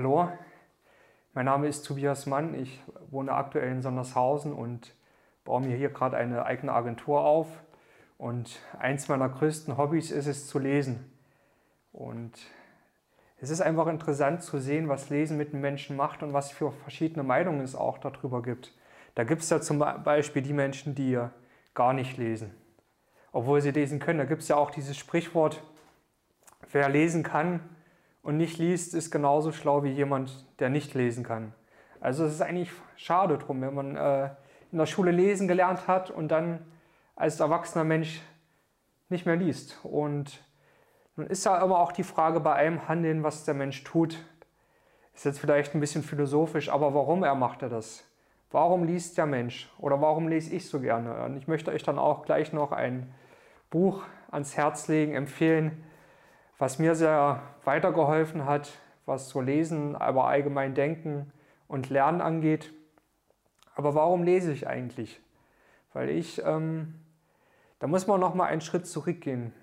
Hallo, mein Name ist Tobias Mann. Ich wohne aktuell in Sondershausen und baue mir hier gerade eine eigene Agentur auf. Und eins meiner größten Hobbys ist es zu lesen. Und es ist einfach interessant zu sehen, was Lesen mit den Menschen macht und was für verschiedene Meinungen es auch darüber gibt. Da gibt es ja zum Beispiel die Menschen, die gar nicht lesen, obwohl sie lesen können. Da gibt es ja auch dieses Sprichwort, wer lesen kann, und nicht liest, ist genauso schlau wie jemand, der nicht lesen kann. Also es ist eigentlich schade drum, wenn man äh, in der Schule lesen gelernt hat und dann als erwachsener Mensch nicht mehr liest. Und nun ist ja immer auch die Frage bei allem Handeln, was der Mensch tut. Ist jetzt vielleicht ein bisschen philosophisch, aber warum er macht er das? Warum liest der Mensch? Oder warum lese ich so gerne? Und ich möchte euch dann auch gleich noch ein Buch ans Herz legen, empfehlen, was mir sehr weitergeholfen hat, was so Lesen, aber allgemein Denken und Lernen angeht. Aber warum lese ich eigentlich? Weil ich, ähm, da muss man noch mal einen Schritt zurückgehen.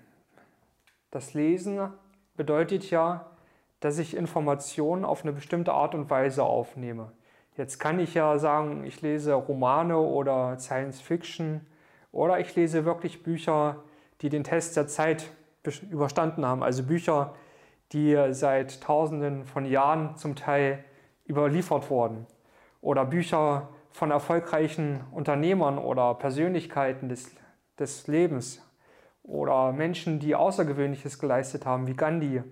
Das Lesen bedeutet ja, dass ich Informationen auf eine bestimmte Art und Weise aufnehme. Jetzt kann ich ja sagen, ich lese Romane oder Science Fiction oder ich lese wirklich Bücher, die den Test der Zeit überstanden haben. Also Bücher, die seit Tausenden von Jahren zum Teil überliefert wurden. Oder Bücher von erfolgreichen Unternehmern oder Persönlichkeiten des, des Lebens. Oder Menschen, die Außergewöhnliches geleistet haben, wie Gandhi.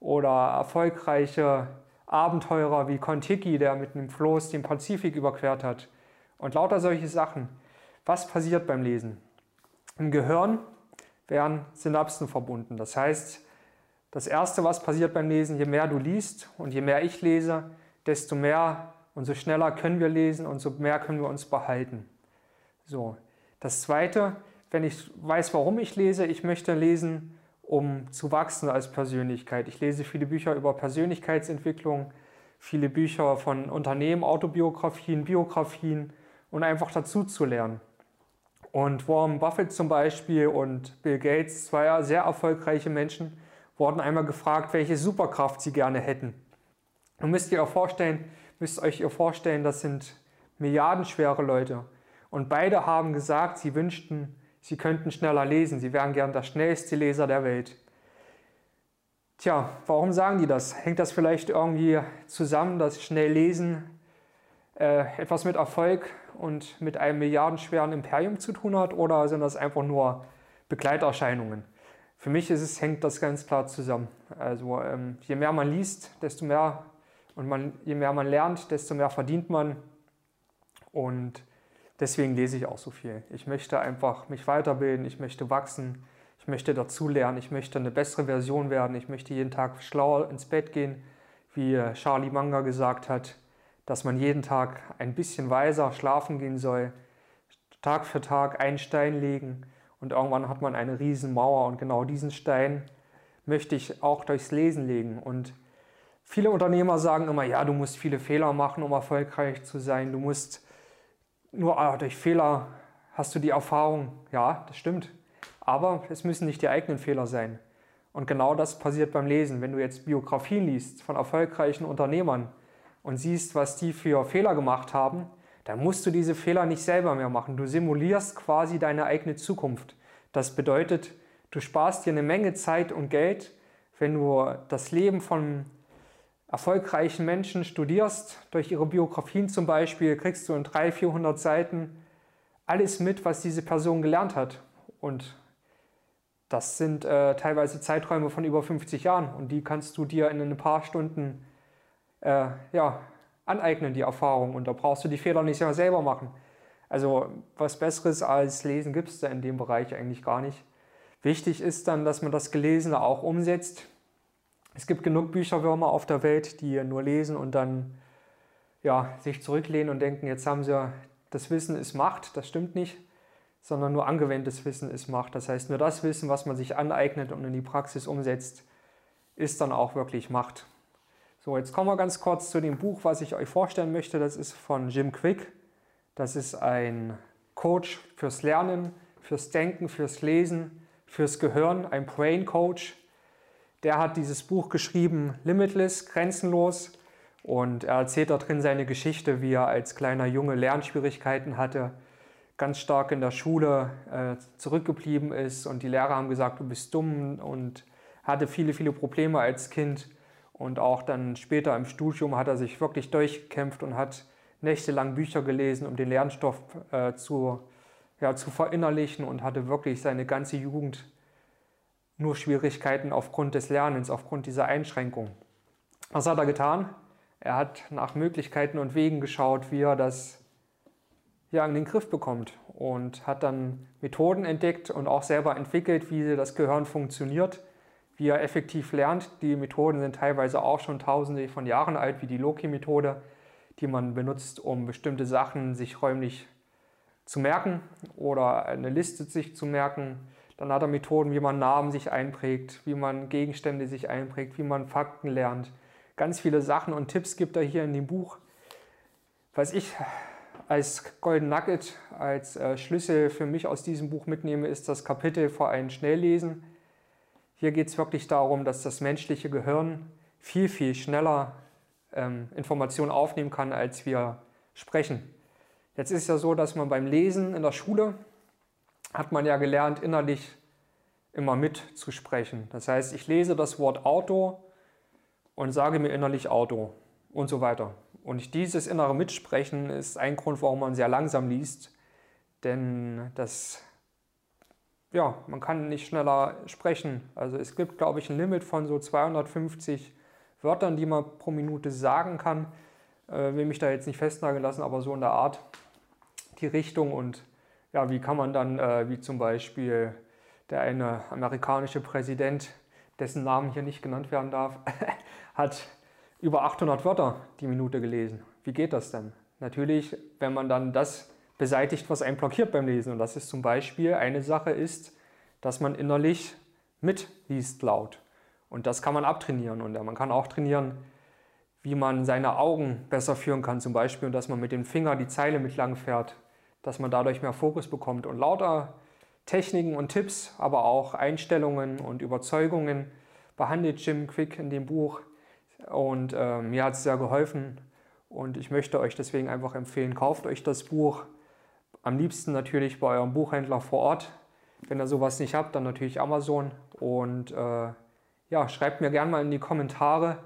Oder erfolgreiche Abenteurer wie Kontiki, der mit einem Floß den Pazifik überquert hat. Und lauter solche Sachen. Was passiert beim Lesen? Im Gehirn werden Synapsen verbunden. Das heißt, das Erste, was passiert beim Lesen, je mehr du liest und je mehr ich lese, desto mehr und so schneller können wir lesen und so mehr können wir uns behalten. So. Das Zweite, wenn ich weiß, warum ich lese, ich möchte lesen, um zu wachsen als Persönlichkeit. Ich lese viele Bücher über Persönlichkeitsentwicklung, viele Bücher von Unternehmen, Autobiografien, Biografien und einfach dazu zu lernen. Und Warren Buffett zum Beispiel und Bill Gates, zwei sehr erfolgreiche Menschen, wurden einmal gefragt, welche Superkraft sie gerne hätten. Nun müsst ihr euch vorstellen, müsst euch ihr vorstellen, das sind milliardenschwere Leute. Und beide haben gesagt, sie wünschten, sie könnten schneller lesen. Sie wären gern der schnellste Leser der Welt. Tja, warum sagen die das? Hängt das vielleicht irgendwie zusammen, dass schnell lesen etwas mit Erfolg und mit einem milliardenschweren Imperium zu tun hat oder sind das einfach nur Begleiterscheinungen? Für mich ist es, hängt das ganz klar zusammen. Also ähm, je mehr man liest, desto mehr und man, je mehr man lernt, desto mehr verdient man. Und deswegen lese ich auch so viel. Ich möchte einfach mich weiterbilden, ich möchte wachsen, ich möchte dazulernen, ich möchte eine bessere Version werden, ich möchte jeden Tag schlauer ins Bett gehen, wie Charlie Manga gesagt hat dass man jeden Tag ein bisschen weiser schlafen gehen soll, Tag für Tag einen Stein legen und irgendwann hat man eine riesen Mauer und genau diesen Stein möchte ich auch durchs Lesen legen und viele Unternehmer sagen immer, ja, du musst viele Fehler machen, um erfolgreich zu sein, du musst nur ah, durch Fehler hast du die Erfahrung, ja, das stimmt, aber es müssen nicht die eigenen Fehler sein. Und genau das passiert beim Lesen. Wenn du jetzt Biografien liest von erfolgreichen Unternehmern, und siehst, was die für Fehler gemacht haben, dann musst du diese Fehler nicht selber mehr machen. Du simulierst quasi deine eigene Zukunft. Das bedeutet, du sparst dir eine Menge Zeit und Geld, wenn du das Leben von erfolgreichen Menschen studierst. Durch ihre Biografien zum Beispiel kriegst du in 300, 400 Seiten alles mit, was diese Person gelernt hat. Und das sind äh, teilweise Zeiträume von über 50 Jahren und die kannst du dir in ein paar Stunden äh, ja, aneignen, die Erfahrung. Und da brauchst du die Fehler nicht mehr selber machen. Also was Besseres als Lesen gibt es da in dem Bereich eigentlich gar nicht. Wichtig ist dann, dass man das Gelesene auch umsetzt. Es gibt genug Bücherwürmer auf der Welt, die nur lesen und dann ja, sich zurücklehnen und denken, jetzt haben sie das Wissen ist Macht. Das stimmt nicht, sondern nur angewandtes Wissen ist Macht. Das heißt, nur das Wissen, was man sich aneignet und in die Praxis umsetzt, ist dann auch wirklich Macht. So, jetzt kommen wir ganz kurz zu dem Buch, was ich euch vorstellen möchte. Das ist von Jim Quick. Das ist ein Coach fürs Lernen, fürs Denken, fürs Lesen, fürs Gehirn, ein Brain Coach. Der hat dieses Buch geschrieben, Limitless, grenzenlos. Und er erzählt da drin seine Geschichte, wie er als kleiner Junge Lernschwierigkeiten hatte, ganz stark in der Schule äh, zurückgeblieben ist und die Lehrer haben gesagt, du bist dumm und hatte viele, viele Probleme als Kind. Und auch dann später im Studium hat er sich wirklich durchgekämpft und hat nächtelang Bücher gelesen, um den Lernstoff äh, zu, ja, zu verinnerlichen und hatte wirklich seine ganze Jugend nur Schwierigkeiten aufgrund des Lernens, aufgrund dieser Einschränkung. Was hat er getan? Er hat nach Möglichkeiten und Wegen geschaut, wie er das ja, in den Griff bekommt und hat dann Methoden entdeckt und auch selber entwickelt, wie das Gehirn funktioniert wie er effektiv lernt. Die Methoden sind teilweise auch schon tausende von Jahren alt, wie die Loki-Methode, die man benutzt, um bestimmte Sachen sich räumlich zu merken oder eine Liste sich zu merken. Dann hat er Methoden, wie man Namen sich einprägt, wie man Gegenstände sich einprägt, wie man Fakten lernt. Ganz viele Sachen und Tipps gibt er hier in dem Buch. Was ich als Golden Nugget, als äh, Schlüssel für mich aus diesem Buch mitnehme, ist das Kapitel vor einem Schnelllesen hier geht es wirklich darum, dass das menschliche Gehirn viel, viel schneller ähm, Informationen aufnehmen kann, als wir sprechen. Jetzt ist es ja so, dass man beim Lesen in der Schule hat man ja gelernt, innerlich immer mitzusprechen. Das heißt, ich lese das Wort Auto und sage mir innerlich Auto und so weiter. Und dieses innere Mitsprechen ist ein Grund, warum man sehr langsam liest, denn das ja, man kann nicht schneller sprechen. Also es gibt, glaube ich, ein Limit von so 250 Wörtern, die man pro Minute sagen kann. Äh, will mich da jetzt nicht festnageln lassen, aber so in der Art die Richtung und ja, wie kann man dann, äh, wie zum Beispiel der eine amerikanische Präsident, dessen Namen hier nicht genannt werden darf, hat über 800 Wörter die Minute gelesen. Wie geht das denn? Natürlich, wenn man dann das beseitigt, was einen blockiert beim Lesen. Und das ist zum Beispiel eine Sache ist, dass man innerlich mitliest laut. Und das kann man abtrainieren. Und man kann auch trainieren, wie man seine Augen besser führen kann, zum Beispiel, und dass man mit dem Finger die Zeile mit lang fährt, dass man dadurch mehr Fokus bekommt. Und lauter Techniken und Tipps, aber auch Einstellungen und Überzeugungen behandelt Jim Quick in dem Buch. Und äh, mir hat es sehr geholfen. Und ich möchte euch deswegen einfach empfehlen, kauft euch das Buch. Am liebsten natürlich bei eurem Buchhändler vor Ort. Wenn ihr sowas nicht habt, dann natürlich Amazon. Und äh, ja, schreibt mir gerne mal in die Kommentare,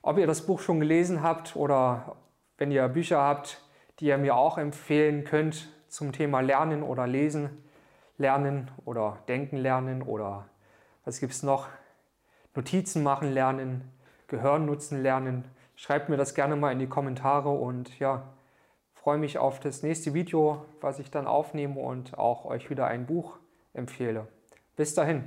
ob ihr das Buch schon gelesen habt oder wenn ihr Bücher habt, die ihr mir auch empfehlen könnt zum Thema Lernen oder Lesen lernen oder Denken lernen oder was gibt es noch? Notizen machen lernen, Gehirn nutzen lernen. Schreibt mir das gerne mal in die Kommentare und ja, freue mich auf das nächste Video, was ich dann aufnehme und auch euch wieder ein Buch empfehle. Bis dahin.